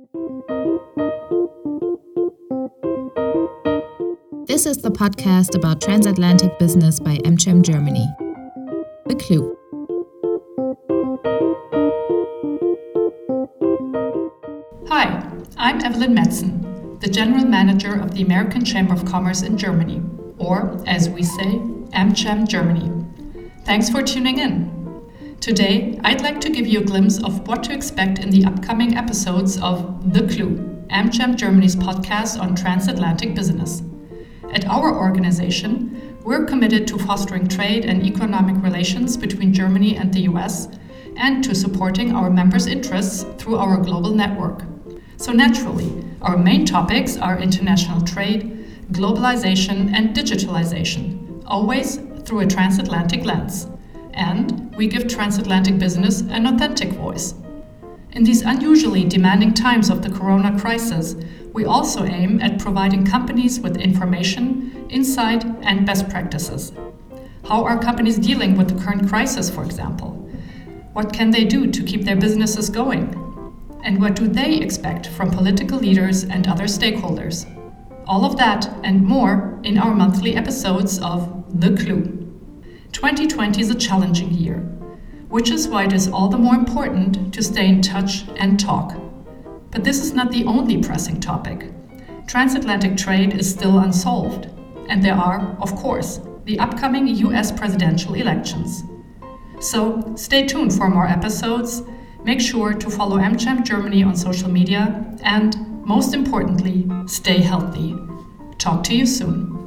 This is the podcast about transatlantic business by AmCham Germany. The Clue. Hi, I'm Eveline Metzen, the General Manager of the American Chamber of Commerce in Germany, or as we say, AmCham Germany. Thanks for tuning in. Today, I'd like to give you a glimpse of what to expect in the upcoming episodes of The Clue, AmCham Germany's podcast on transatlantic business. At our organization, we're committed to fostering trade and economic relations between Germany and the US and to supporting our members' interests through our global network. So, naturally, our main topics are international trade, globalization, and digitalization, always through a transatlantic lens. And we give transatlantic business an authentic voice. In these unusually demanding times of the corona crisis, we also aim at providing companies with information, insight, and best practices. How are companies dealing with the current crisis, for example? What can they do to keep their businesses going? And what do they expect from political leaders and other stakeholders? All of that and more in our monthly episodes of The Clue. 2020 is a challenging year, which is why it is all the more important to stay in touch and talk. But this is not the only pressing topic. Transatlantic trade is still unsolved, and there are, of course, the upcoming US presidential elections. So stay tuned for more episodes. Make sure to follow AmCham Germany on social media, and most importantly, stay healthy. Talk to you soon.